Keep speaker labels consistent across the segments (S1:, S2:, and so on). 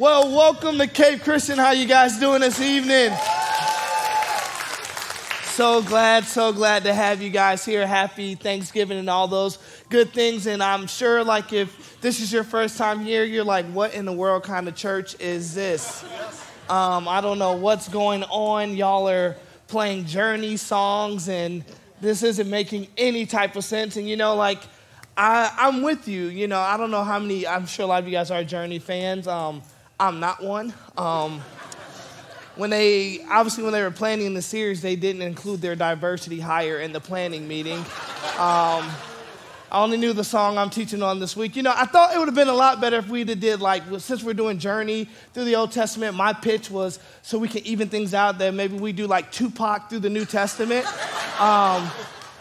S1: Well, welcome to Cape Christian. How you guys doing this evening? So glad, so glad to have you guys here. Happy Thanksgiving and all those good things. And I'm sure, like, if this is your first time here, you're like, what in the world kind of church is this? Um, I don't know what's going on. Y'all are playing Journey songs, and this isn't making any type of sense. And, you know, like, I, I'm with you. You know, I don't know how many, I'm sure a lot of you guys are Journey fans. Um, I'm not one. Um, when they obviously when they were planning the series, they didn't include their diversity hire in the planning meeting. Um, I only knew the song I'm teaching on this week. You know, I thought it would have been a lot better if we did like since we're doing Journey through the Old Testament. My pitch was so we can even things out. That maybe we do like Tupac through the New Testament. Um,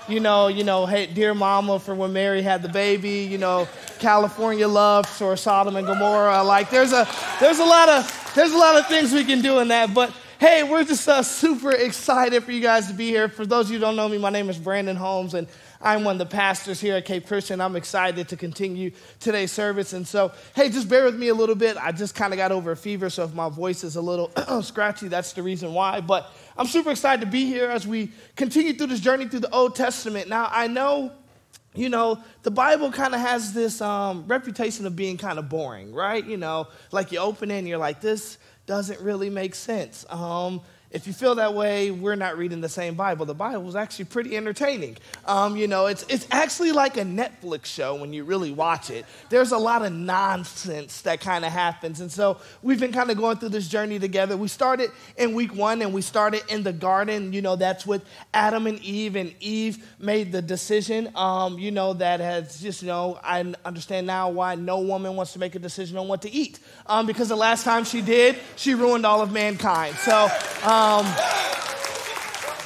S1: you know, you know, hey, dear mama for when Mary had the baby, you know, California love for Sodom and Gomorrah. Like there's a there's a lot of there's a lot of things we can do in that, but hey, we're just uh, super excited for you guys to be here. For those of you who don't know me, my name is Brandon Holmes, and I'm one of the pastors here at Cape Christian. I'm excited to continue today's service. And so, hey, just bear with me a little bit. I just kind of got over a fever, so if my voice is a little scratchy, that's the reason why. But I'm super excited to be here as we continue through this journey through the Old Testament. Now, I know, you know, the Bible kind of has this um, reputation of being kind of boring, right? You know, like you open it and you're like, this doesn't really make sense. Um, if you feel that way, we're not reading the same Bible. The Bible is actually pretty entertaining. Um, you know, it's, it's actually like a Netflix show when you really watch it. There's a lot of nonsense that kind of happens. And so we've been kind of going through this journey together. We started in week one and we started in the garden. You know, that's with Adam and Eve, and Eve made the decision, um, you know, that has just, you know, I understand now why no woman wants to make a decision on what to eat. Um, because the last time she did, she ruined all of mankind. So, um,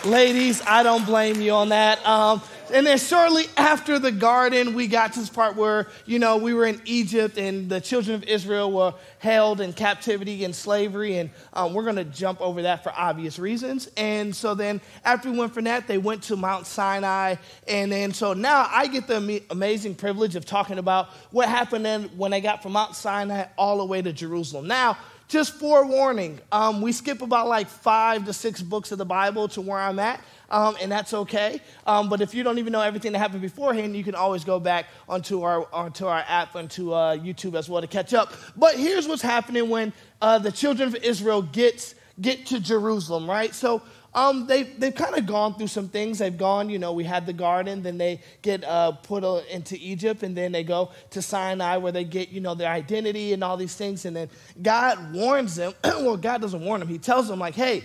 S1: ladies, I don't blame you on that. Um, and then shortly after the garden, we got to this part where, you know, we were in Egypt and the children of Israel were held in captivity and slavery. And um, we're going to jump over that for obvious reasons. And so then after we went from that, they went to Mount Sinai. And then so now I get the amazing privilege of talking about what happened then when they got from Mount Sinai all the way to Jerusalem. Now, just forewarning, um, we skip about like five to six books of the Bible to where I'm at, um, and that's okay. Um, but if you don't even know everything that happened beforehand, you can always go back onto our, onto our app, onto uh, YouTube as well to catch up. But here's what's happening when uh, the children of Israel gets, get to Jerusalem, right? So um, they, they've kind of gone through some things. They've gone, you know, we had the garden, then they get uh, put uh, into Egypt, and then they go to Sinai where they get, you know, their identity and all these things. And then God warns them, well, God doesn't warn them, He tells them, like, hey,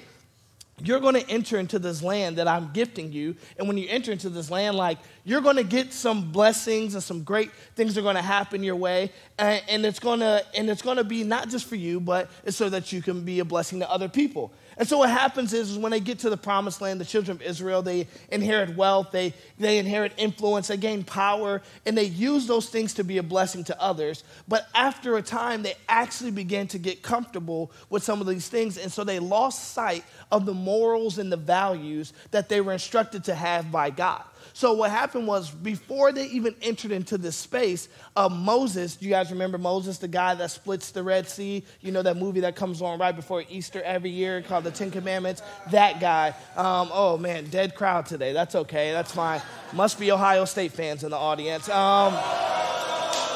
S1: you're going to enter into this land that I'm gifting you. And when you enter into this land, like, you're going to get some blessings and some great things are going to happen your way. And, and it's going to, and it's going to be not just for you, but it's so that you can be a blessing to other people. And so what happens is, is when they get to the promised land, the children of Israel, they inherit wealth, they, they inherit influence, they gain power, and they use those things to be a blessing to others. But after a time, they actually began to get comfortable with some of these things. And so they lost sight of the morals and the values that they were instructed to have by God. So what happened was before they even entered into this space, uh, Moses, do you guys remember Moses, the guy that splits the Red Sea? You know that movie that comes on right before Easter every year called The Ten Commandments? That guy. Um, oh man, dead crowd today. That's okay. That's fine. Must be Ohio State fans in the audience. Um,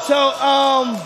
S1: so um,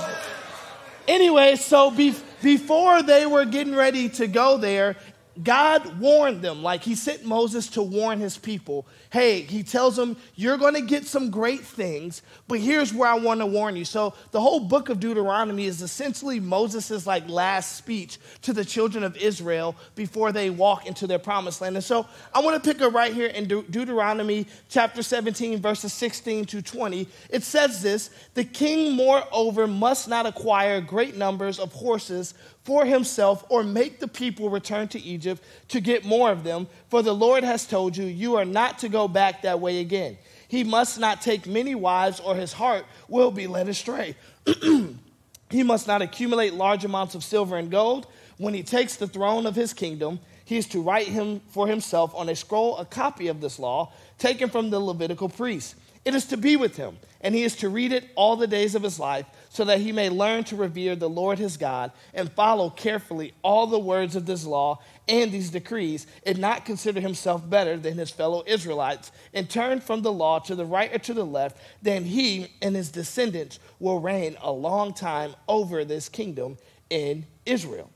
S1: anyway, so be- before they were getting ready to go there, God warned them, like he sent Moses to warn his people. Hey, he tells them, You're going to get some great things, but here's where I want to warn you. So, the whole book of Deuteronomy is essentially Moses' like last speech to the children of Israel before they walk into their promised land. And so, I want to pick up right here in De- Deuteronomy chapter 17, verses 16 to 20. It says this The king, moreover, must not acquire great numbers of horses for himself or make the people return to Egypt to get more of them, for the Lord has told you, you are not to go back that way again. He must not take many wives, or his heart will be led astray. he must not accumulate large amounts of silver and gold. When he takes the throne of his kingdom, he is to write him for himself on a scroll a copy of this law taken from the Levitical priests It is to be with him, and he is to read it all the days of his life, so that he may learn to revere the Lord his God and follow carefully all the words of this law and these decrees, and not consider himself better than his fellow Israelites, and turn from the law to the right or to the left, then he and his descendants will reign a long time over this kingdom in Israel.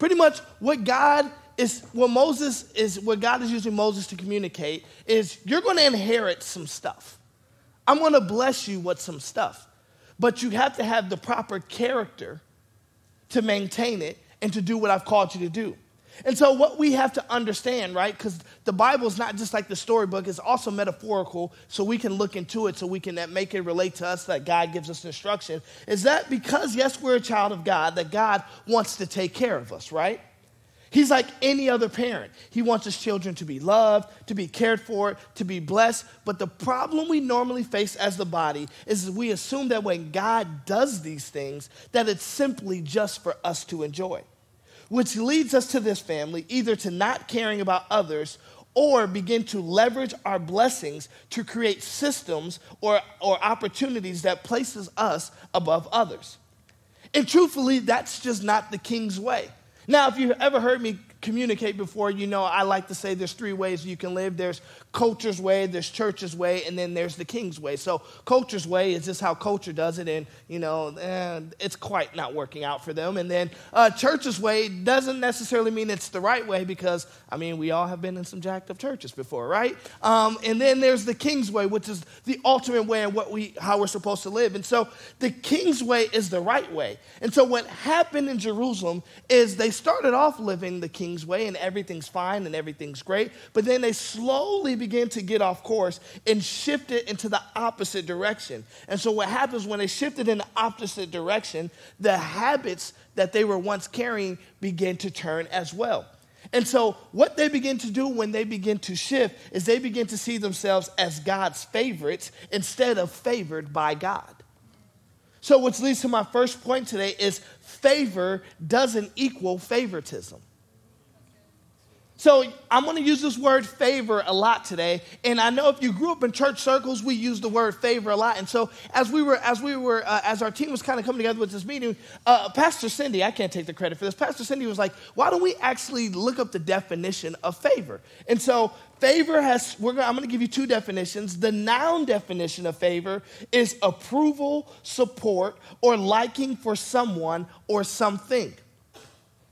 S1: Pretty much what God is what Moses is what God is using Moses to communicate is you're going to inherit some stuff. I'm going to bless you with some stuff. But you have to have the proper character to maintain it and to do what I've called you to do. And so, what we have to understand, right, because the Bible is not just like the storybook, it's also metaphorical, so we can look into it, so we can uh, make it relate to us, that God gives us instruction, is that because, yes, we're a child of God, that God wants to take care of us, right? He's like any other parent. He wants his children to be loved, to be cared for, to be blessed. But the problem we normally face as the body is we assume that when God does these things, that it's simply just for us to enjoy. Which leads us to this family either to not caring about others or begin to leverage our blessings to create systems or, or opportunities that places us above others. And truthfully, that's just not the king's way. Now, if you've ever heard me communicate before, you know I like to say there's three ways you can live there's culture's way, there's church's way, and then there's the king's way. So, culture's way is just how culture does it, and you know, it's quite not working out for them. And then uh, church's way doesn't necessarily mean it's the right way because, I mean, we all have been in some jacked up churches before, right? Um, and then there's the king's way, which is the ultimate way and what we, how we're supposed to live. And so, the king's way is the right way. And so, what happened in Jerusalem is they started off living the king's way, and everything's fine and everything's great, but then they slowly begin to get off course and shift it into the opposite direction. And so, what happens when they shift it in the opposite direction, the habits that they were once carrying begin to turn as well. And so, what they begin to do when they begin to shift is they begin to see themselves as God's favorites instead of favored by God. So, which leads to my first point today is favor doesn't equal favoritism. So I'm going to use this word favor a lot today, and I know if you grew up in church circles, we use the word favor a lot. And so as we were, as we were, uh, as our team was kind of coming together with this meeting, uh, Pastor Cindy, I can't take the credit for this. Pastor Cindy was like, "Why don't we actually look up the definition of favor?" And so favor has, we're gonna, I'm going to give you two definitions. The noun definition of favor is approval, support, or liking for someone or something.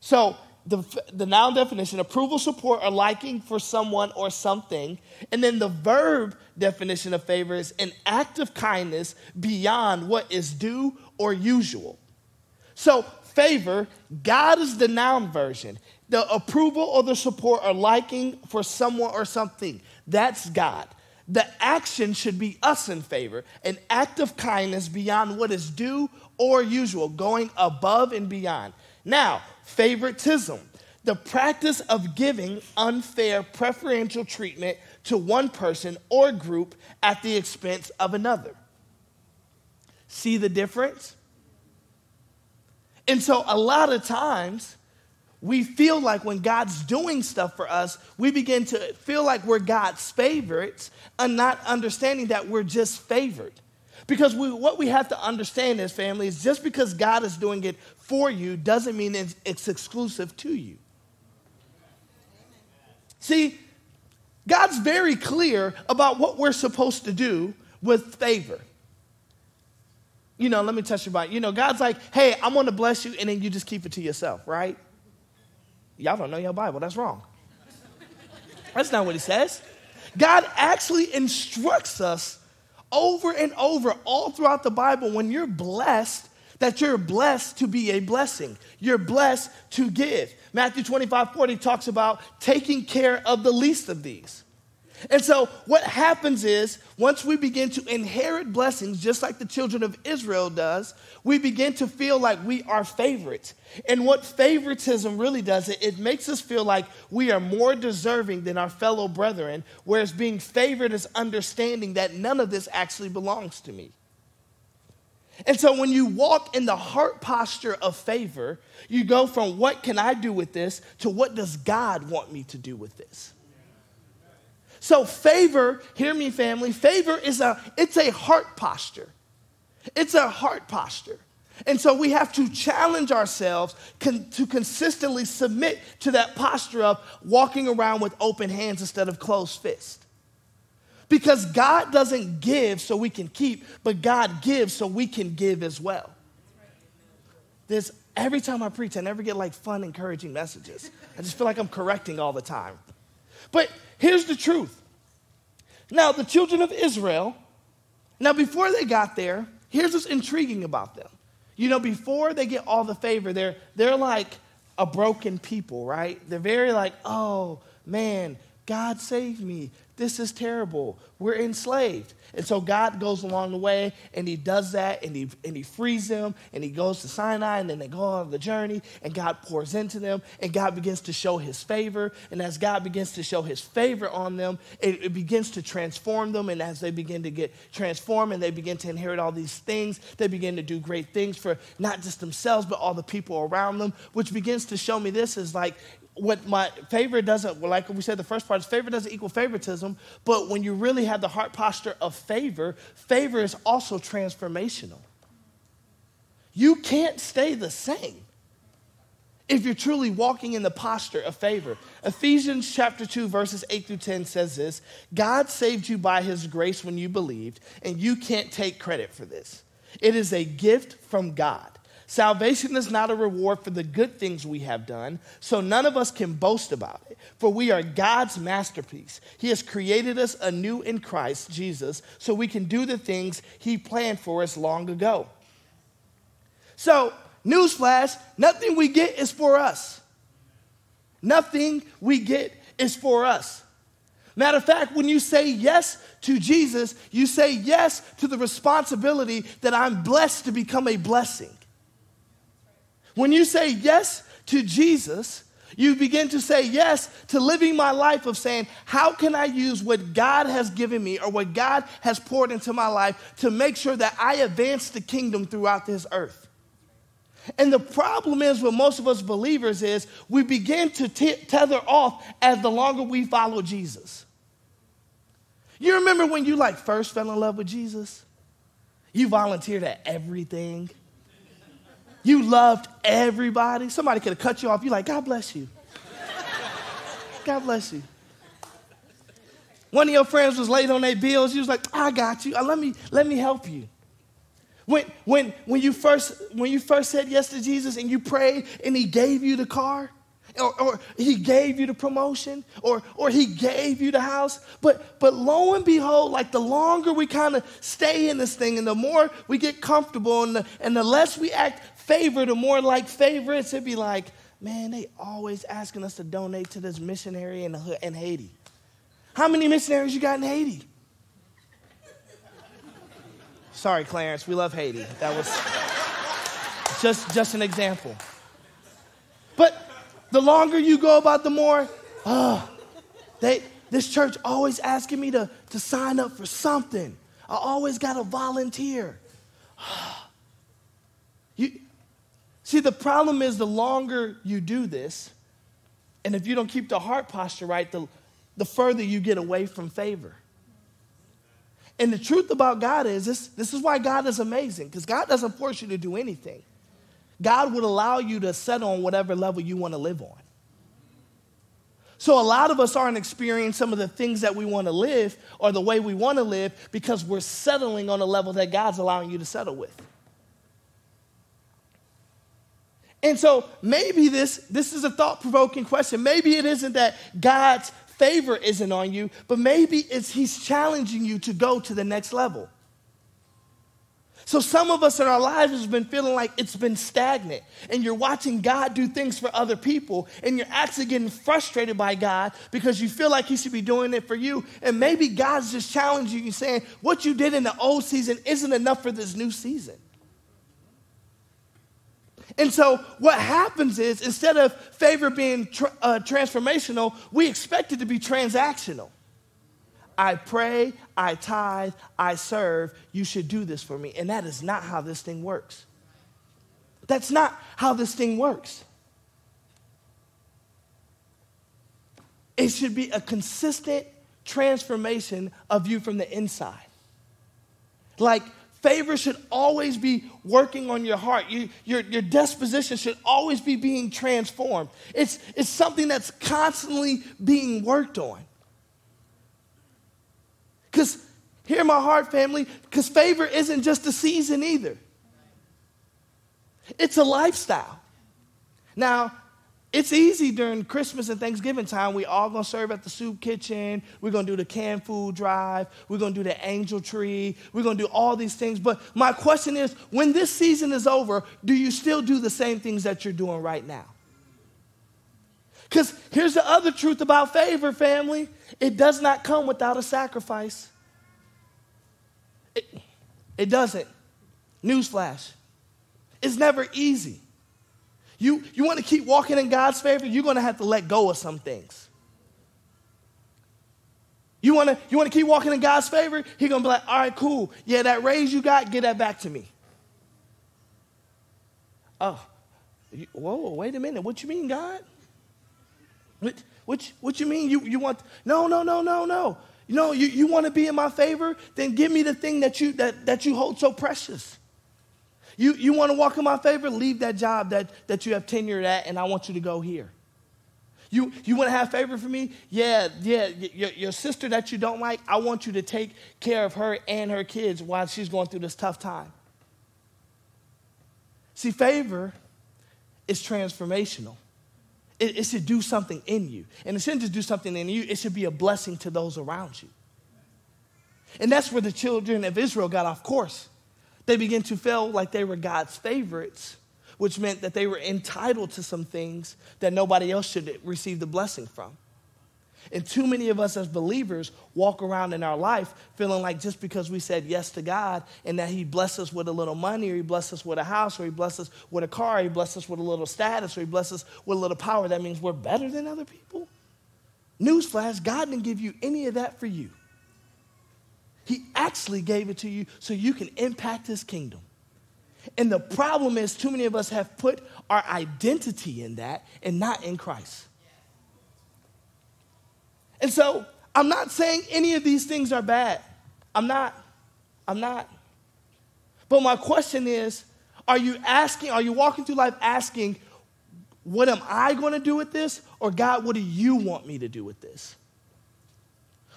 S1: So the, the noun definition approval, support, or liking for someone or something. And then the verb definition of favor is an act of kindness beyond what is due or usual. So, favor, God is the noun version. The approval or the support or liking for someone or something, that's God. The action should be us in favor, an act of kindness beyond what is due or usual, going above and beyond. Now, favoritism, the practice of giving unfair preferential treatment to one person or group at the expense of another. See the difference? And so, a lot of times, we feel like when God's doing stuff for us, we begin to feel like we're God's favorites and not understanding that we're just favored. Because we, what we have to understand as family is just because God is doing it for you doesn't mean it's, it's exclusive to you. See, God's very clear about what we're supposed to do with favor. You know, let me touch your body. You know, God's like, hey, I'm to bless you, and then you just keep it to yourself, right? Y'all don't know your Bible. That's wrong. That's not what he says. God actually instructs us over and over all throughout the Bible when you're blessed, that you're blessed to be a blessing. You're blessed to give. Matthew 25 40 talks about taking care of the least of these. And so, what happens is, once we begin to inherit blessings, just like the children of Israel does, we begin to feel like we are favorites. And what favoritism really does, it, it makes us feel like we are more deserving than our fellow brethren, whereas being favored is understanding that none of this actually belongs to me. And so when you walk in the heart posture of favor, you go from what can I do with this to what does God want me to do with this? So favor, hear me family, favor is a it's a heart posture. It's a heart posture. And so we have to challenge ourselves con- to consistently submit to that posture of walking around with open hands instead of closed fists. Because God doesn't give so we can keep, but God gives so we can give as well. There's every time I preach, I never get like fun, encouraging messages. I just feel like I'm correcting all the time. But here's the truth. Now, the children of Israel, now before they got there, here's what's intriguing about them. You know, before they get all the favor, they're, they're like a broken people, right? They're very like, oh, man, God saved me. This is terrible. We're enslaved. And so God goes along the way and he does that and he, and he frees them and he goes to Sinai and then they go on the journey and God pours into them and God begins to show his favor. And as God begins to show his favor on them, it, it begins to transform them. And as they begin to get transformed and they begin to inherit all these things, they begin to do great things for not just themselves, but all the people around them, which begins to show me this is like what my favor doesn't, like we said, the first part is favor doesn't equal favoritism, but when you really have the heart posture of favor, favor is also transformational. You can't stay the same if you're truly walking in the posture of favor. Ephesians chapter 2, verses 8 through 10 says this God saved you by his grace when you believed, and you can't take credit for this. It is a gift from God. Salvation is not a reward for the good things we have done, so none of us can boast about it. For we are God's masterpiece. He has created us anew in Christ Jesus so we can do the things He planned for us long ago. So, newsflash nothing we get is for us. Nothing we get is for us. Matter of fact, when you say yes to Jesus, you say yes to the responsibility that I'm blessed to become a blessing. When you say yes to Jesus, you begin to say yes to living my life of saying, How can I use what God has given me or what God has poured into my life to make sure that I advance the kingdom throughout this earth? And the problem is with most of us believers is we begin to t- tether off as the longer we follow Jesus. You remember when you like first fell in love with Jesus? You volunteered at everything. You loved everybody. Somebody could have cut you off. You're like, God bless you. God bless you. One of your friends was late on their bills. You was like, I got you. Uh, let me, let me help you. When, when, when, you first, when you first said yes to Jesus and you prayed and he gave you the car, or, or, he gave you the promotion, or, or he gave you the house. But, but lo and behold, like the longer we kind of stay in this thing and the more we get comfortable and the, and the less we act favored or more like favorites, it'd be like, man, they always asking us to donate to this missionary in, in Haiti. How many missionaries you got in Haiti? Sorry, Clarence, we love Haiti. That was just, just an example. But the longer you go about, the more, oh, they, this church always asking me to, to sign up for something. I always got to volunteer. You, See, the problem is the longer you do this, and if you don't keep the heart posture right, the, the further you get away from favor. And the truth about God is this, this is why God is amazing, because God doesn't force you to do anything. God would allow you to settle on whatever level you want to live on. So, a lot of us aren't experiencing some of the things that we want to live or the way we want to live because we're settling on a level that God's allowing you to settle with. And so maybe this, this is a thought provoking question. Maybe it isn't that God's favor isn't on you, but maybe it's He's challenging you to go to the next level. So some of us in our lives has been feeling like it's been stagnant and you're watching God do things for other people and you're actually getting frustrated by God because you feel like he should be doing it for you and maybe God's just challenging you saying what you did in the old season isn't enough for this new season. And so, what happens is instead of favor being tra- uh, transformational, we expect it to be transactional. I pray, I tithe, I serve, you should do this for me. And that is not how this thing works. That's not how this thing works. It should be a consistent transformation of you from the inside. Like, favor should always be working on your heart. You, your, your disposition should always be being transformed. It's, it's something that's constantly being worked on. Because, hear my heart, family, because favor isn't just a season either, it's a lifestyle. Now, it's easy during Christmas and Thanksgiving time. We all gonna serve at the soup kitchen. We're gonna do the canned food drive. We're gonna do the angel tree. We're gonna do all these things. But my question is when this season is over, do you still do the same things that you're doing right now? Because here's the other truth about favor, family it does not come without a sacrifice. It, it doesn't. Newsflash. It's never easy. You, you want to keep walking in God's favor, you're going to have to let go of some things. You want to you want to keep walking in God's favor? He's going to be like, all right, cool. Yeah, that raise you got, get that back to me. Oh, whoa, wait a minute. What you mean, God? What, what, what you mean? You, you want, no, no, no, no, no. Know, you, you want to be in my favor? Then give me the thing that you, that, that you hold so precious. You, you want to walk in my favor? Leave that job that, that you have tenure at, and I want you to go here. You, you want to have favor for me? Yeah, yeah. Your sister that you don't like, I want you to take care of her and her kids while she's going through this tough time. See, favor is transformational. It, it should do something in you. And it shouldn't just do something in you, it should be a blessing to those around you. And that's where the children of Israel got off course. They began to feel like they were God's favorites, which meant that they were entitled to some things that nobody else should receive the blessing from. And too many of us as believers walk around in our life feeling like just because we said yes to God and that He blessed us with a little money, or He blessed us with a house, or He blessed us with a car, or He blessed us with a little status, or He blessed us with a little power, that means we're better than other people. Newsflash God didn't give you any of that for you. He actually gave it to you so you can impact his kingdom. And the problem is, too many of us have put our identity in that and not in Christ. And so, I'm not saying any of these things are bad. I'm not. I'm not. But my question is are you asking, are you walking through life asking, what am I going to do with this? Or God, what do you want me to do with this?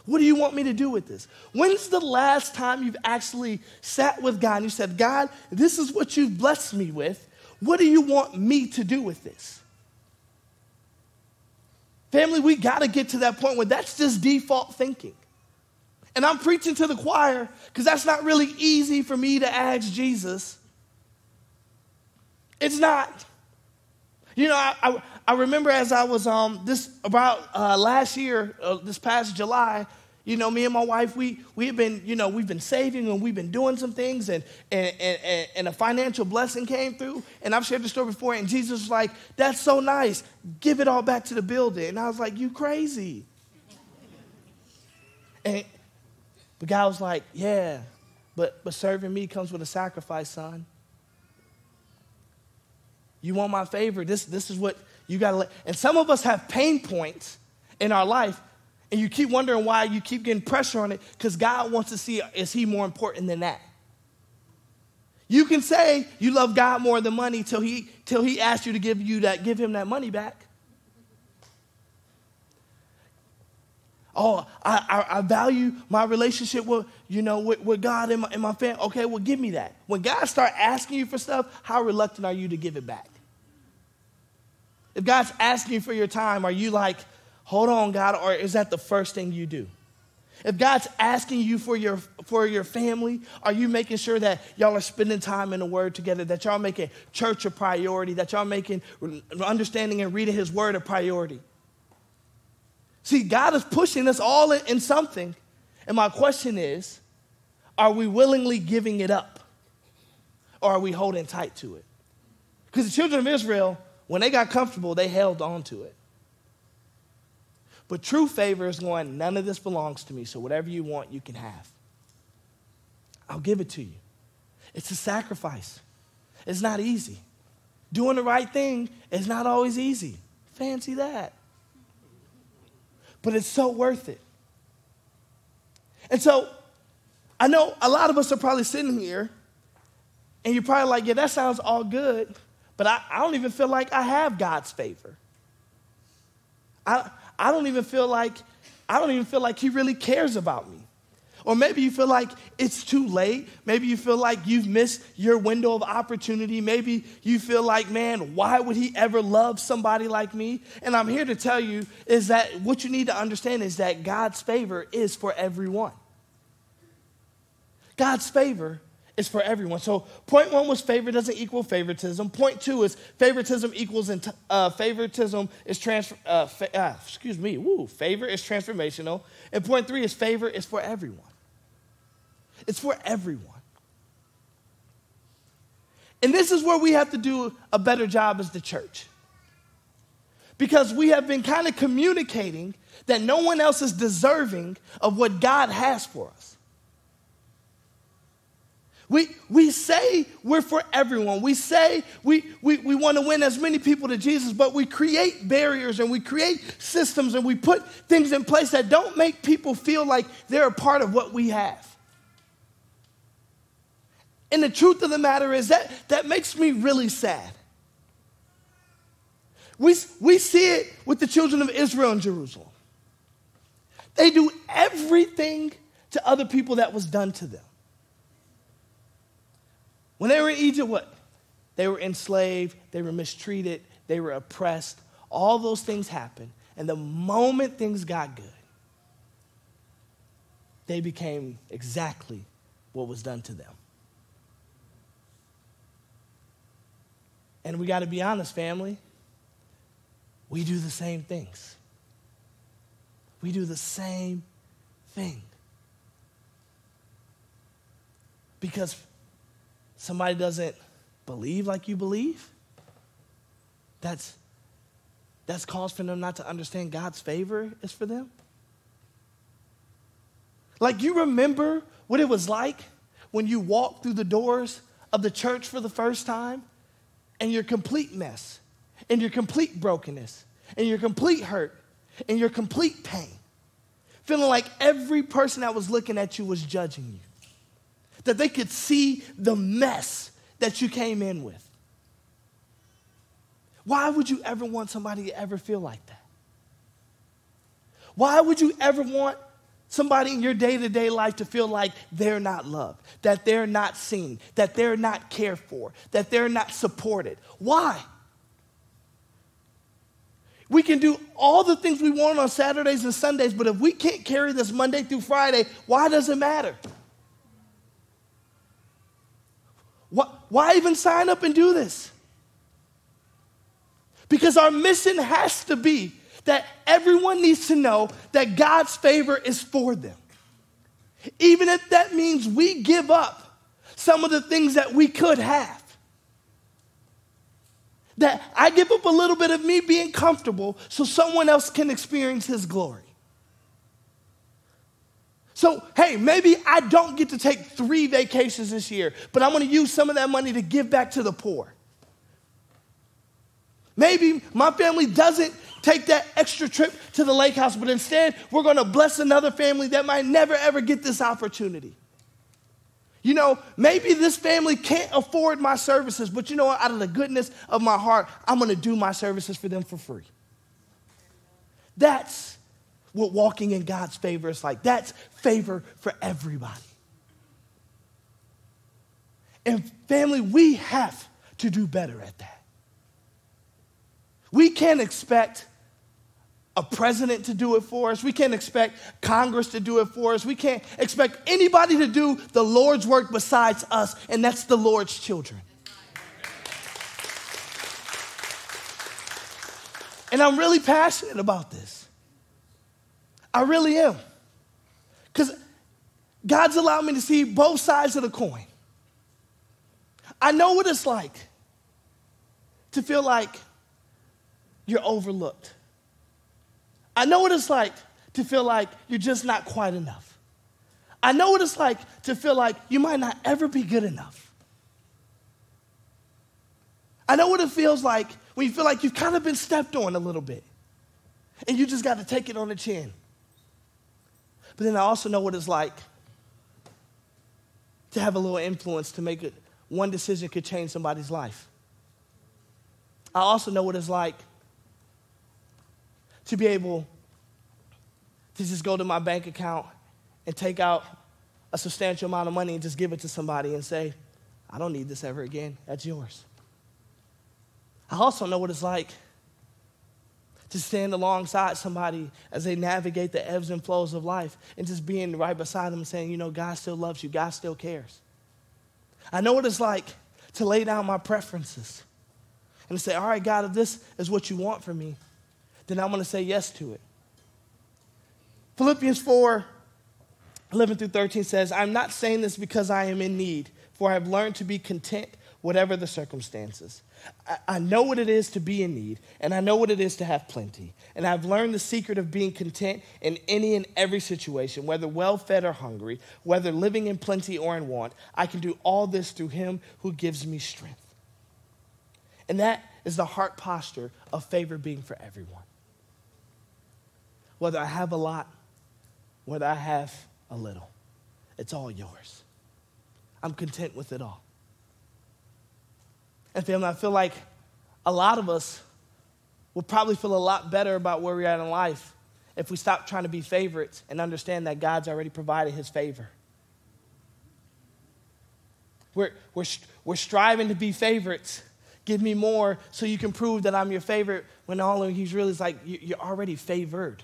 S1: What do you want me to do with this? When's the last time you've actually sat with God and you said, God, this is what you've blessed me with. What do you want me to do with this? Family, we got to get to that point where that's just default thinking. And I'm preaching to the choir because that's not really easy for me to ask Jesus. It's not. You know, I, I, I remember as I was um, this about uh, last year, uh, this past July, you know, me and my wife, we, we've been, you know, we've been saving and we've been doing some things and, and, and, and a financial blessing came through. And I've shared the story before and Jesus was like, that's so nice. Give it all back to the building. And I was like, you crazy. And the guy was like, yeah, but, but serving me comes with a sacrifice, son. You want my favor. This, this is what you got to let. And some of us have pain points in our life and you keep wondering why you keep getting pressure on it because God wants to see is He more important than that? You can say you love God more than money till He till He asks you to give you that, give Him that money back. Oh, I, I, I value my relationship with you know with, with God and my, and my family. Okay, well, give me that. When God start asking you for stuff, how reluctant are you to give it back? If God's asking you for your time, are you like, hold on, God, or is that the first thing you do? If God's asking you for your, for your family, are you making sure that y'all are spending time in the Word together, that y'all making church a priority, that y'all making understanding and reading His Word a priority? See, God is pushing us all in, in something. And my question is are we willingly giving it up? Or are we holding tight to it? Because the children of Israel, when they got comfortable, they held on to it. But true favor is going, none of this belongs to me, so whatever you want, you can have. I'll give it to you. It's a sacrifice. It's not easy. Doing the right thing is not always easy. Fancy that. But it's so worth it. And so I know a lot of us are probably sitting here and you're probably like, yeah, that sounds all good, but I, I don't even feel like I have God's favor. I, I don't even feel like I don't even feel like he really cares about me. Or maybe you feel like it's too late. Maybe you feel like you've missed your window of opportunity. Maybe you feel like, man, why would he ever love somebody like me? And I'm here to tell you is that what you need to understand is that God's favor is for everyone. God's favor is for everyone. So point one was favor doesn't equal favoritism. Point two is favoritism equals uh, favoritism is transfer. Uh, fa- uh, excuse me. Woo. Favor is transformational. And point three is favor is for everyone. It's for everyone. And this is where we have to do a better job as the church. Because we have been kind of communicating that no one else is deserving of what God has for us. We, we say we're for everyone. We say we, we, we want to win as many people to Jesus, but we create barriers and we create systems and we put things in place that don't make people feel like they're a part of what we have. And the truth of the matter is that that makes me really sad. We, we see it with the children of Israel in Jerusalem. They do everything to other people that was done to them. When they were in Egypt, what? They were enslaved, they were mistreated, they were oppressed. All those things happened. And the moment things got good, they became exactly what was done to them. And we got to be honest, family. We do the same things. We do the same thing. Because somebody doesn't believe like you believe, that's, that's cause for them not to understand God's favor is for them. Like, you remember what it was like when you walked through the doors of the church for the first time and your complete mess and your complete brokenness and your complete hurt and your complete pain, feeling like every person that was looking at you was judging you that they could see the mess that you came in with. Why would you ever want somebody to ever feel like that? Why would you ever want somebody in your day to day life to feel like they're not loved, that they're not seen, that they're not cared for, that they're not supported? Why? We can do all the things we want on Saturdays and Sundays, but if we can't carry this Monday through Friday, why does it matter? Why even sign up and do this? Because our mission has to be that everyone needs to know that God's favor is for them. Even if that means we give up some of the things that we could have. That I give up a little bit of me being comfortable so someone else can experience his glory. So, hey, maybe I don't get to take three vacations this year, but I'm gonna use some of that money to give back to the poor. Maybe my family doesn't take that extra trip to the lake house, but instead we're gonna bless another family that might never ever get this opportunity. You know, maybe this family can't afford my services, but you know what? Out of the goodness of my heart, I'm gonna do my services for them for free. That's what walking in God's favor is like. That's favor for everybody. And family, we have to do better at that. We can't expect a president to do it for us. We can't expect Congress to do it for us. We can't expect anybody to do the Lord's work besides us, and that's the Lord's children. And I'm really passionate about this. I really am. Because God's allowed me to see both sides of the coin. I know what it's like to feel like you're overlooked. I know what it's like to feel like you're just not quite enough. I know what it's like to feel like you might not ever be good enough. I know what it feels like when you feel like you've kind of been stepped on a little bit and you just got to take it on the chin. But then I also know what it's like to have a little influence to make it, one decision could change somebody's life. I also know what it's like to be able to just go to my bank account and take out a substantial amount of money and just give it to somebody and say, I don't need this ever again. That's yours. I also know what it's like to stand alongside somebody as they navigate the ebbs and flows of life and just being right beside them and saying, you know, God still loves you, God still cares. I know what it's like to lay down my preferences and to say, all right, God, if this is what you want from me, then I'm going to say yes to it. Philippians 4 11 through 13 says, I'm not saying this because I am in need, for I have learned to be content whatever the circumstances. I, I, know what it is to be in need, and I know what it is to have plenty. And I've learned the secret of being content in any and every situation, whether well fed or hungry, whether living in plenty or in want. I can do all this through Him who gives me strength. And that is the heart posture of favor being for everyone. Whether I have a lot, whether I have a little, it's all yours. I'm content with it all. And family, I feel like a lot of us will probably feel a lot better about where we're at in life if we stop trying to be favorites and understand that God's already provided his favor. We're, we're, we're striving to be favorites. Give me more so you can prove that I'm your favorite when all of he's really is like, you're already favored.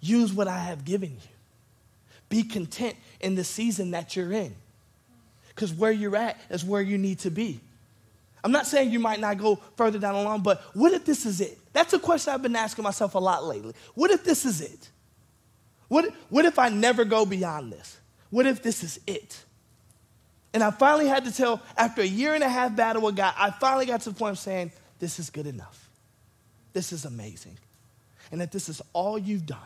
S1: Use what I have given you. Be content in the season that you're in. Because where you're at is where you need to be. I'm not saying you might not go further down the line, but what if this is it? That's a question I've been asking myself a lot lately. What if this is it? What, what if I never go beyond this? What if this is it? And I finally had to tell, after a year and a half battle with God, I finally got to the point of saying, this is good enough. This is amazing. And if this is all you've done,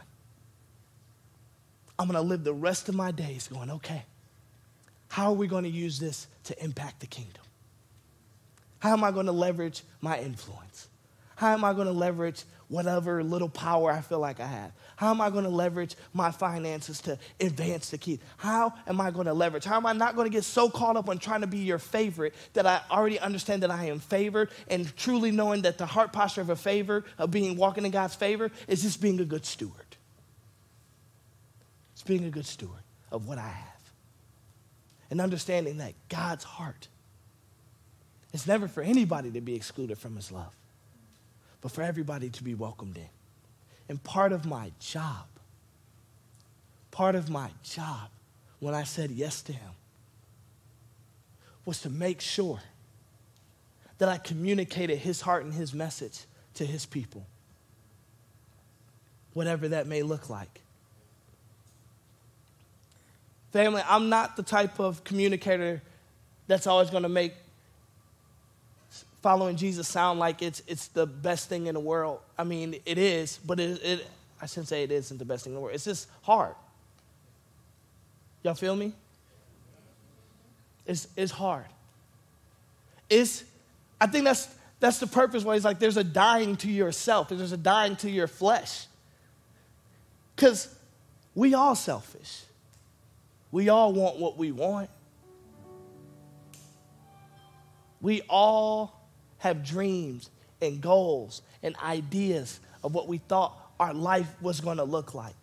S1: I'm going to live the rest of my days going, okay, how are we going to use this to impact the kingdom? How am I going to leverage my influence? How am I going to leverage whatever little power I feel like I have? How am I going to leverage my finances to advance the key? How am I going to leverage? How am I not going to get so caught up on trying to be your favorite that I already understand that I am favored and truly knowing that the heart posture of a favor, of being walking in God's favor, is just being a good steward. It's being a good steward of what I have. And understanding that God's heart it's never for anybody to be excluded from his love, but for everybody to be welcomed in. And part of my job, part of my job when I said yes to him was to make sure that I communicated his heart and his message to his people, whatever that may look like. Family, I'm not the type of communicator that's always going to make following Jesus sound like it's, it's the best thing in the world. I mean, it is, but it, it, I shouldn't say it isn't the best thing in the world. It's just hard. Y'all feel me? It's, it's hard. It's, I think that's, that's the purpose why he's like, there's a dying to yourself, there's a dying to your flesh. Because we all selfish. We all want what we want. We all have dreams and goals and ideas of what we thought our life was going to look like.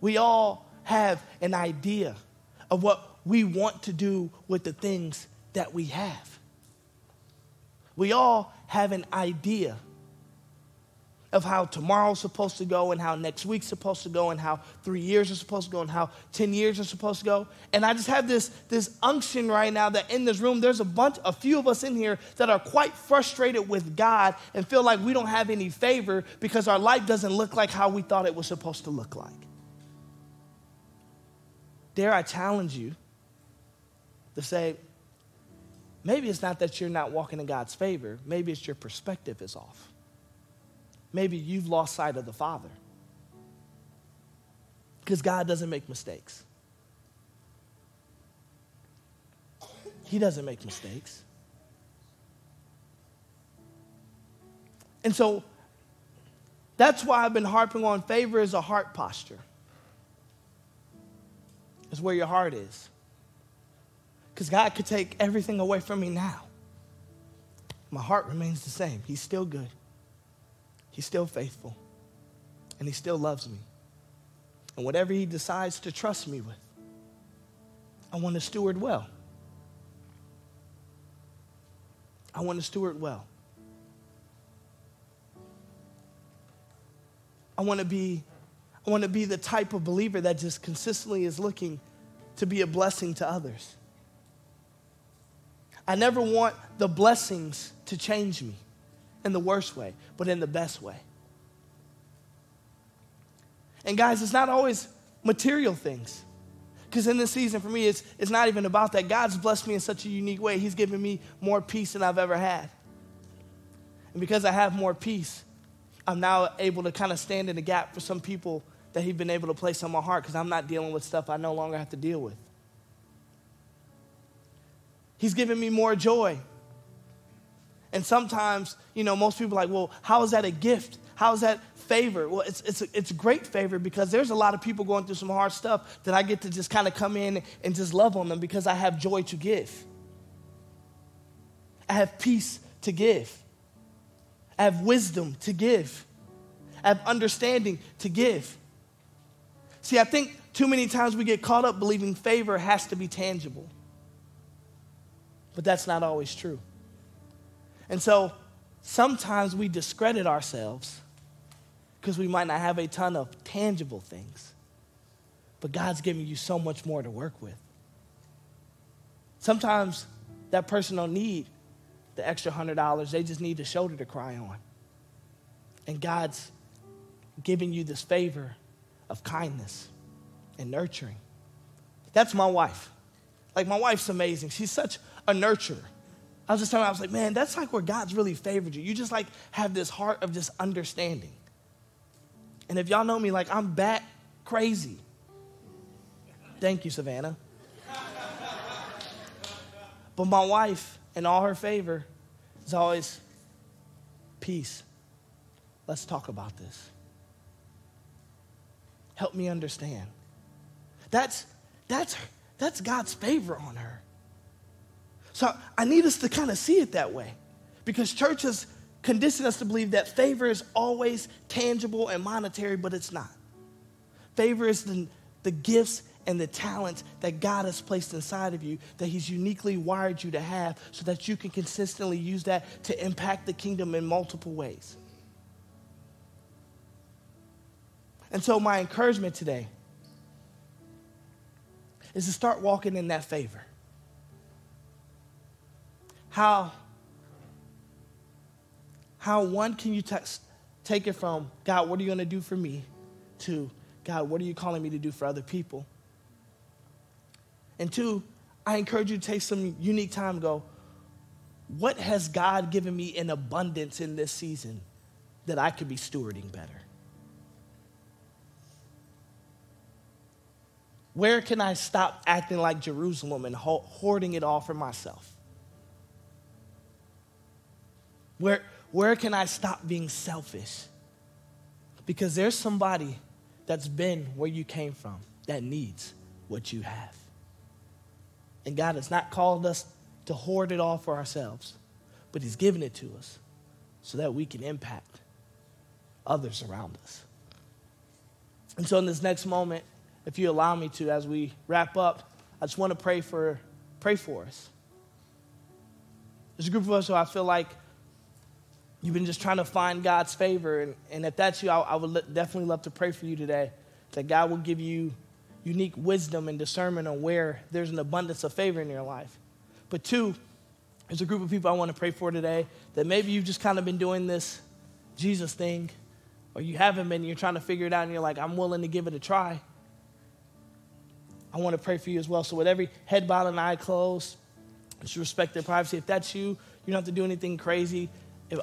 S1: We all have an idea of what we want to do with the things that we have. We all have an idea of how tomorrow's supposed to go and how next week's supposed to go and how three years are supposed to go and how 10 years are supposed to go. And I just have this, this unction right now that in this room, there's a bunch, a few of us in here that are quite frustrated with God and feel like we don't have any favor because our life doesn't look like how we thought it was supposed to look like. Dare I challenge you to say, maybe it's not that you're not walking in God's favor, maybe it's your perspective is off maybe you've lost sight of the Father. Because God doesn't make mistakes. He doesn't make mistakes. And so that's why I've been harping on favor as a heart posture. is where your heart is. Because God could take everything away from me now. My heart remains the same. He's still good, He's still faithful, and He still loves me. And whatever He decides to trust me with, I want to steward well. I want to steward well. I want to be I want to be the type of believer that just consistently is looking to be a blessing to others. I never want the blessings to change me in the worst way, but in the best way. And guys, it's not always material things. Because in this season, for me, it's, it's not even about that. God's blessed me in such a unique way. He's given me more peace than I've ever had. And because I have more peace, I'm now able to kind of stand in the gap for some people that He's been able to place on my heart because I'm not dealing with stuff I no longer have to deal with. He's given me more joy. And sometimes, you know, most people are like, well, how is that a gift? How is that favor? Well, it's, it's, a, it's great favor because there's a lot of people going through some hard stuff that I get to just kind of come in and just love on them because I have joy to give. I have peace to give. I have wisdom to give. I have understanding to give. See, I think too many times we get caught up believing favor has to be tangible. But that's not always true. And so sometimes we discredit ourselves because we might not have a ton of tangible things. But God's giving you so much more to work with. Sometimes that person don't need the extra hundred dollars, they just need a shoulder to cry on. And God's giving you this favor of kindness and nurturing. That's my wife. Like, my wife's amazing. She's such a nurturer. I was just telling I was like, man, that's like where God's really favored you. You just like have this heart of just understanding. And if y'all know me, like, I'm bat crazy. Thank you, Savannah. but my wife, in all her favor, is always peace. Let's talk about this. Help me understand. That's, that's, that's God's favor on her. So I need us to kind of see it that way because church has conditioned us to believe that favor is always tangible and monetary, but it's not. Favor is the, the gifts and the talents that God has placed inside of you, that He's uniquely wired you to have, so that you can consistently use that to impact the kingdom in multiple ways. And so, my encouragement today is to start walking in that favor. How, how one, can you t- take it from, God, what are you going to do for me, to, God, what are you calling me to do for other people? And two, I encourage you to take some unique time and go, what has God given me in abundance in this season that I could be stewarding better? Where can I stop acting like Jerusalem and hoarding it all for myself? Where, where can I stop being selfish? Because there's somebody that's been where you came from that needs what you have. And God has not called us to hoard it all for ourselves, but He's given it to us so that we can impact others around us. And so, in this next moment, if you allow me to, as we wrap up, I just want to pray for, pray for us. There's a group of us who I feel like you've been just trying to find God's favor. And, and if that's you, I, I would definitely love to pray for you today that God will give you unique wisdom and discernment on where there's an abundance of favor in your life. But two, there's a group of people I want to pray for today that maybe you've just kind of been doing this Jesus thing, or you haven't been, you're trying to figure it out, and you're like, I'm willing to give it a try. I want to pray for you as well. So, with every head bowed and eye closed, just respect their privacy. If that's you, you don't have to do anything crazy.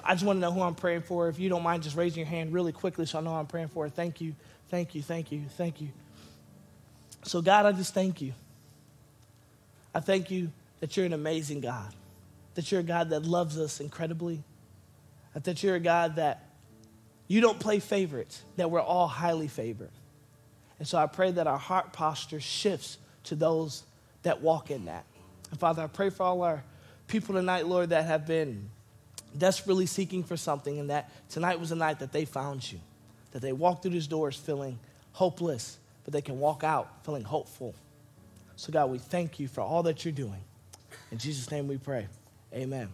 S1: I just want to know who I'm praying for. If you don't mind just raising your hand really quickly so I know I'm praying for. Thank you, thank you, thank you, thank you. So, God, I just thank you. I thank you that you're an amazing God, that you're a God that loves us incredibly, that you're a God that you don't play favorites, that we're all highly favored. And so I pray that our heart posture shifts to those that walk in that. And Father, I pray for all our people tonight, Lord, that have been desperately seeking for something, and that tonight was the night that they found you, that they walked through these doors feeling hopeless, but they can walk out feeling hopeful. So, God, we thank you for all that you're doing. In Jesus' name we pray. Amen.